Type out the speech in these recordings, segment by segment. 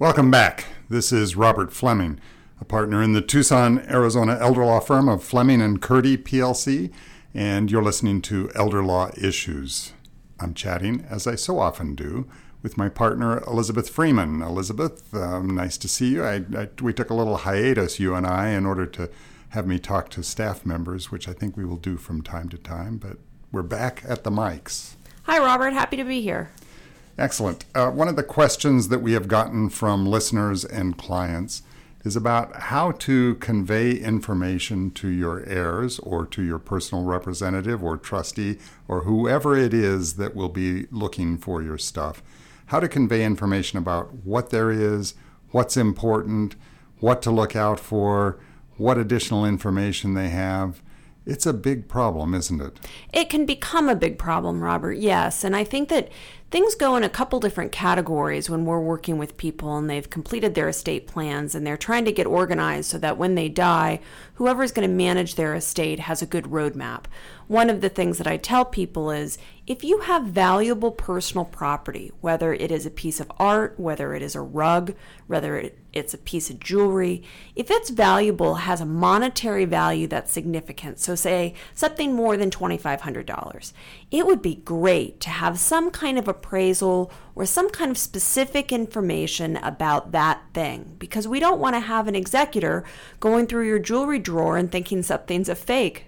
Welcome back. This is Robert Fleming, a partner in the Tucson, Arizona elder law firm of Fleming and Curti PLC, and you're listening to Elder Law Issues. I'm chatting, as I so often do, with my partner Elizabeth Freeman. Elizabeth, um, nice to see you. I, I, we took a little hiatus, you and I, in order to have me talk to staff members, which I think we will do from time to time, but we're back at the mics. Hi, Robert. Happy to be here. Excellent. Uh, one of the questions that we have gotten from listeners and clients is about how to convey information to your heirs or to your personal representative or trustee or whoever it is that will be looking for your stuff. How to convey information about what there is, what's important, what to look out for, what additional information they have. It's a big problem, isn't it? It can become a big problem, Robert, yes. And I think that things go in a couple different categories when we're working with people and they've completed their estate plans and they're trying to get organized so that when they die, whoever is going to manage their estate has a good roadmap. One of the things that I tell people is if you have valuable personal property, whether it is a piece of art, whether it is a rug, whether it's a piece of jewelry, if it's valuable, has a monetary value that's significant, so say something more than $2,500, it would be great to have some kind of appraisal or some kind of specific information about that thing because we don't want to have an executor going through your jewelry drawer and thinking something's a fake.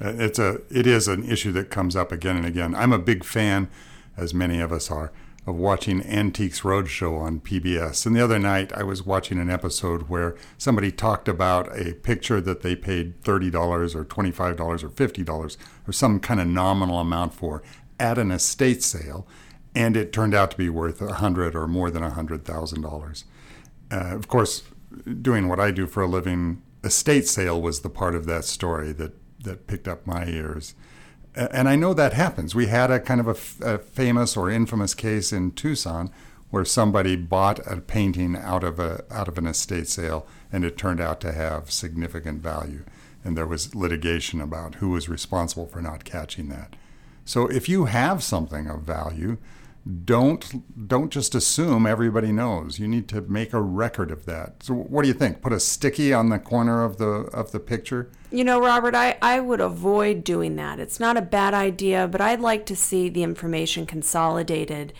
Uh, it's a it is an issue that comes up again and again. I'm a big fan, as many of us are, of watching Antiques Roadshow on PBS. And the other night, I was watching an episode where somebody talked about a picture that they paid $30 or $25 or $50 or some kind of nominal amount for at an estate sale, and it turned out to be worth a hundred or more than a hundred thousand uh, dollars. Of course, doing what I do for a living, estate sale was the part of that story that that picked up my ears and I know that happens. We had a kind of a, a famous or infamous case in Tucson where somebody bought a painting out of a out of an estate sale and it turned out to have significant value and there was litigation about who was responsible for not catching that. So if you have something of value, don't don't just assume everybody knows. You need to make a record of that. So what do you think? Put a sticky on the corner of the of the picture? You know, Robert, I, I would avoid doing that. It's not a bad idea, but I'd like to see the information consolidated.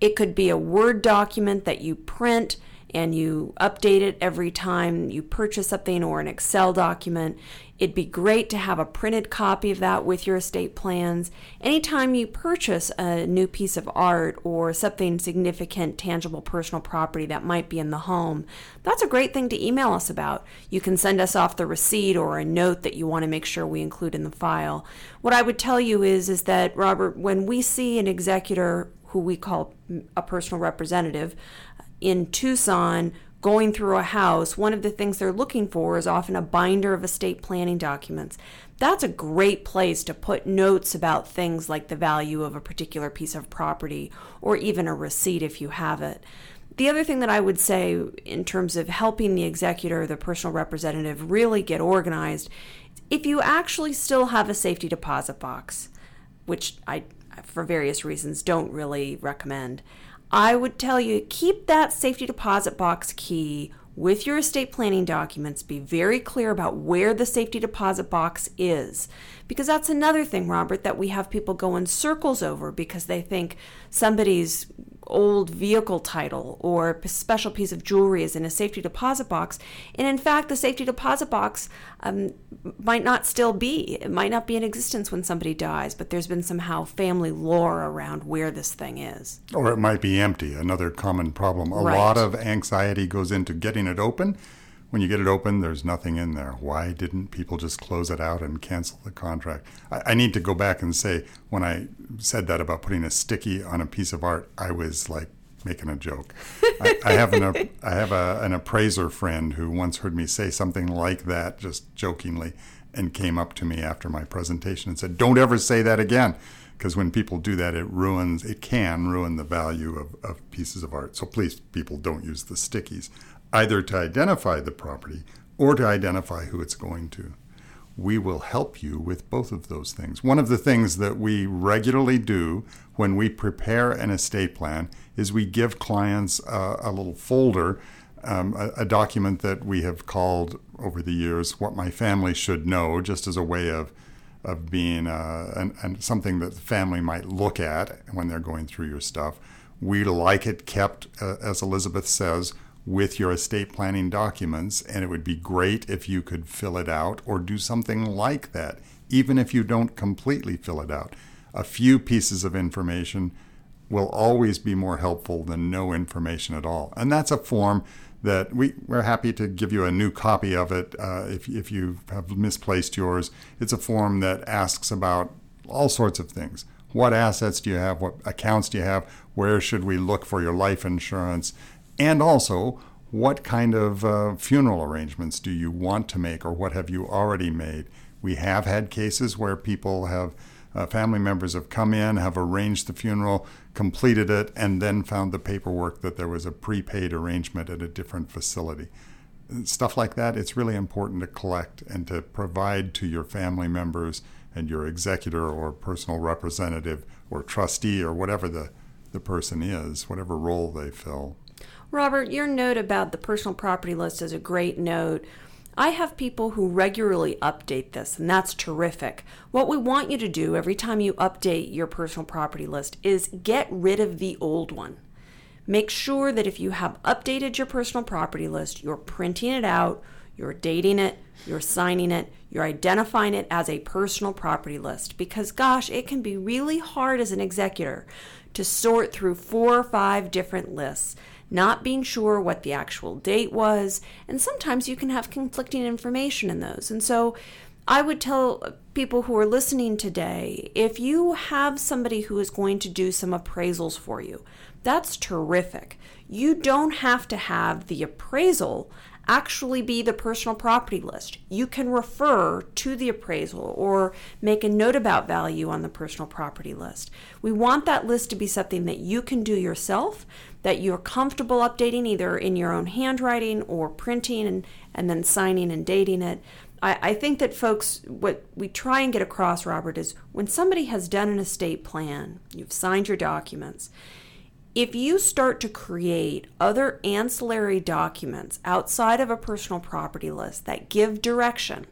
It could be a Word document that you print and you update it every time you purchase something or an Excel document. It'd be great to have a printed copy of that with your estate plans. Anytime you purchase a new piece of art or something significant, tangible personal property that might be in the home, that's a great thing to email us about. You can send us off the receipt or a note that you want to make sure we include in the file. What I would tell you is is that Robert, when we see an executor who we call a personal representative in Tucson going through a house, one of the things they're looking for is often a binder of estate planning documents. That's a great place to put notes about things like the value of a particular piece of property or even a receipt if you have it. The other thing that I would say in terms of helping the executor, the personal representative, really get organized, if you actually still have a safety deposit box, which I, for various reasons, don't really recommend, I would tell you keep that safety deposit box key with your estate planning documents. Be very clear about where the safety deposit box is. Because that's another thing, Robert, that we have people go in circles over because they think somebody's old vehicle title or a special piece of jewelry is in a safety deposit box. And in fact, the safety deposit box um, might not still be. It might not be in existence when somebody dies, but there's been somehow family lore around where this thing is. Or it might be empty, another common problem. A right. lot of anxiety goes into getting it open when you get it open, there's nothing in there. Why didn't people just close it out and cancel the contract? I, I, need to go back and say, when I said that about putting a sticky on a piece of art, I was like making a joke. I, I, have an I have a, an appraiser friend who once heard me say something like that, just jokingly, and came up to me after my presentation and said, "Don't ever say that again." Because when people do that, it ruins, it can ruin the value of, of pieces of art. So please, people, don't use the stickies either to identify the property or to identify who it's going to. we will help you with both of those things. One of the things that we regularly do when we prepare an estate plan is we give clients a, a little folder, um, a, a, document that we have called over the years "What My Family Should Know," just as a way of of being uh, and, and something that the family might look at when they're going through your stuff. We like it kept, uh, as Elizabeth says, with your estate planning documents, and it would be great if you could fill it out or do something like that, even if you don't completely fill it out. A few pieces of information will always be more helpful than no information at all. And that's a form that we, we're happy to give you a new copy of it uh, if, if you have misplaced yours. It's a form that asks about all sorts of things. What assets do you have? What accounts do you have? Where should we look for your life insurance? And also, what kind of uh, funeral arrangements do you want to make or what have you already made? We have had cases where people have, uh, family members have come in, have arranged the funeral, completed it, and then found the paperwork that there was a prepaid arrangement at a different facility. Stuff like that, it's really important to collect and to provide to your family members and your executor or personal representative or trustee or whatever the, the person is, whatever role they fill. Robert, your note about the personal property list is a great note. I have people who regularly update this, and that's terrific. What we want you to do every time you update your personal property list is get rid of the old one. Make sure that if you have updated your personal property list, you're printing it out, you're dating it, you're signing it, you're identifying it as a personal property list. Because, gosh, it can be really hard as an executor to sort through four or five different lists not being sure what the actual date was, and sometimes you can have conflicting information in those. And so I would tell people who are listening today if you have somebody who is going to do some appraisals for you, that's terrific. You don't have to have the appraisal actually be the personal property list. You can refer to the appraisal or make a note about value on the personal property list. We want that list to be something that you can do yourself, that you're comfortable updating either in your own handwriting or printing and, and then signing and dating it. I, I think that folks, what we try and get across, Robert, is when somebody has done an estate plan, you've signed your documents, if you start to create other ancillary documents outside of a personal property list that give direction,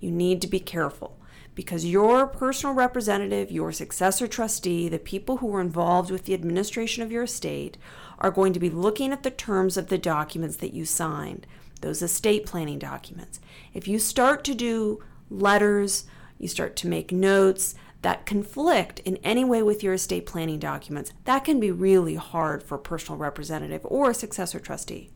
you need to be careful because your personal representative, your successor trustee, the people who are involved with the administration of your estate are going to be looking at the terms of the documents that you signed, those estate planning documents. If you start to do letters, you start to make notes that conflict in any way with your estate planning documents, that can be really hard for a personal representative or a successor trustee.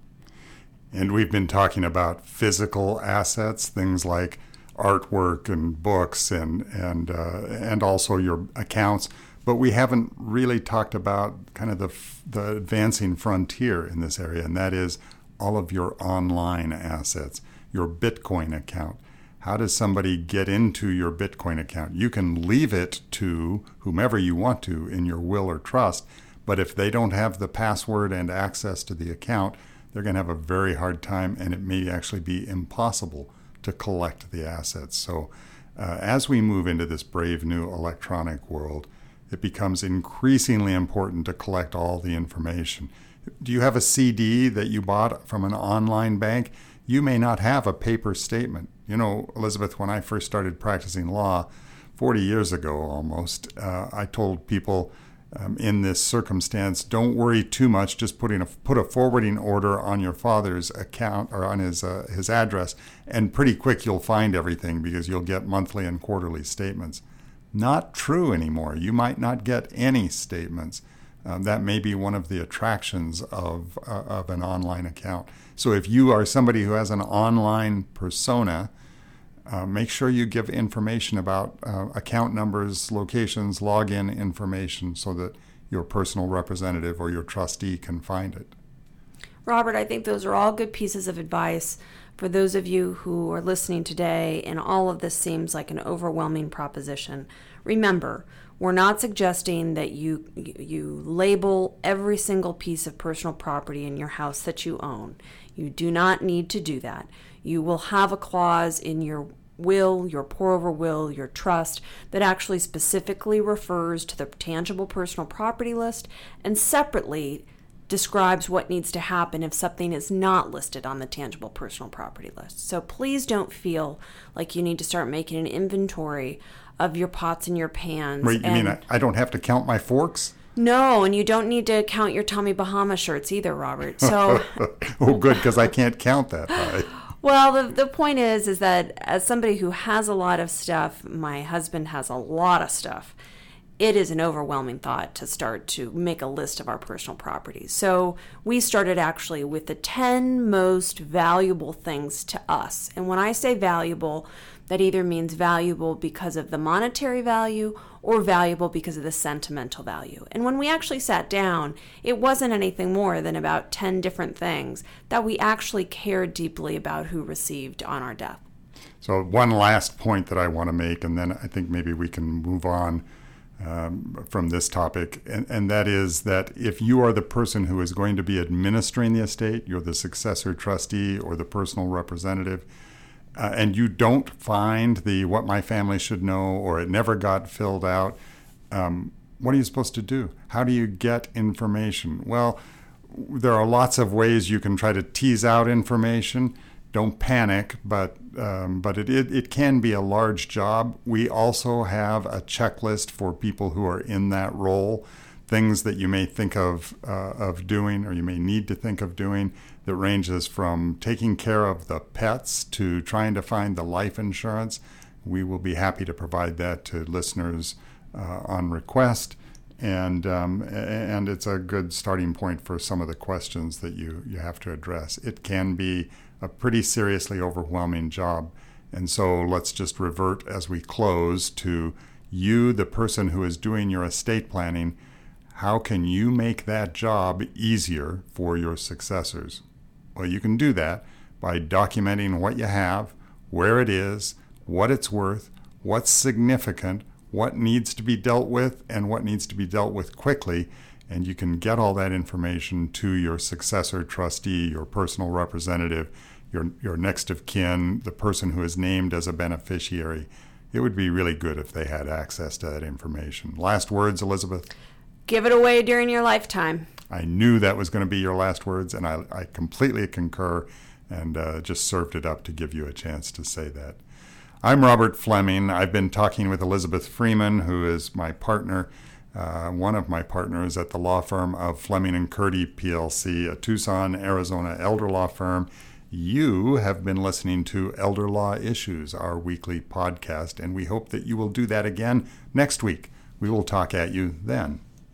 And we've been talking about physical assets, things like artwork and books and and uh, and also your accounts but we haven't really talked about kind of the, the advancing frontier in this area, and that is all of your online assets, your Bitcoin account. How does somebody get into your Bitcoin account? You can leave it to whomever you want to in your will or trust, but if they don't have the password and access to the account, they're going to have a very hard time, and it may actually be impossible to collect the assets. So, uh, as we move into this brave new electronic world, it becomes increasingly important to collect all the information. Do you have a CD that you bought from an online bank? You may not have a paper statement. You know, Elizabeth, when I first started practicing law 40 years ago almost, uh, I told people um, in this circumstance, don't worry too much. Just putting a put a forwarding order on your father's account or on his uh, his address, and pretty quick you'll find everything because you'll get monthly and quarterly statements not true anymore. You might not get any statements. Um, that may be one of the attractions of, uh, of an online account. So if you are somebody who has an online persona, uh, make sure you give information about uh, account numbers, locations, login information so that your personal representative or your trustee can find it. Robert, I think those are all good pieces of advice for those of you who are listening today and all of this seems like an overwhelming proposition, remember, we're not suggesting that you you label every single piece of personal property in your house that you own. You do not need to do that. You will have a clause in your will, your pour over will, your trust that actually specifically refers to the tangible personal property list and separately describes what needs to happen if something is not listed on the tangible personal property list. So please don't feel like you need to start making an inventory of your pots and your pans. Wait, you and mean I, I don't have to count my forks? no, and you don't need to count your Tommy Bahama shirts either, Robert. So oh, good, because I can't count that high. Well, the, the point is, is that as somebody who has a lot of stuff, my husband has a lot of stuff. It is an overwhelming thought to start to make a list of our personal properties. So we started actually with the 10 most valuable things to us. And when I say valuable, that either means valuable because of the monetary value or valuable because of the sentimental value. And when we actually sat down, it wasn't anything more than about 10 different things that we actually cared deeply about who received on our death. So, one last point that I want to make, and then I think maybe we can move on um, from this topic, and, and that is that if you are the person who is going to be administering the estate, you're the successor trustee or the personal representative, uh, and you don't find the what my family should know or it never got filled out, um, what are you supposed to do? How do you get information? Well, there are lots of ways you can try to tease out information. Don't panic, but um, but it, it, it can be a large job. We also have a checklist for people who are in that role, things that you may think of uh, of doing or you may need to think of doing that ranges from taking care of the pets to trying to find the life insurance. We will be happy to provide that to listeners uh, on request. And, um, and it's a good starting point for some of the questions that you, you have to address. It can be a pretty seriously overwhelming job. And so let's just revert as we close to you, the person who is doing your estate planning. How can you make that job easier for your successors? Well, you can do that by documenting what you have, where it is, what it's worth, what's significant, what needs to be dealt with, and what needs to be dealt with quickly. And you can get all that information to your successor trustee, your personal representative, your, your next of kin, the person who is named as a beneficiary. It would be really good if they had access to that information. Last words, Elizabeth? Give it away during your lifetime. I knew that was going to be your last words, and I, I completely concur and uh, just served it up to give you a chance to say that. I'm Robert Fleming. I've been talking with Elizabeth Freeman, who is my partner, uh, one of my partners at the law firm of Fleming and Curti PLC, a Tucson, Arizona elder law firm. You have been listening to Elder Law Issues, our weekly podcast, and we hope that you will do that again next week. We will talk at you then.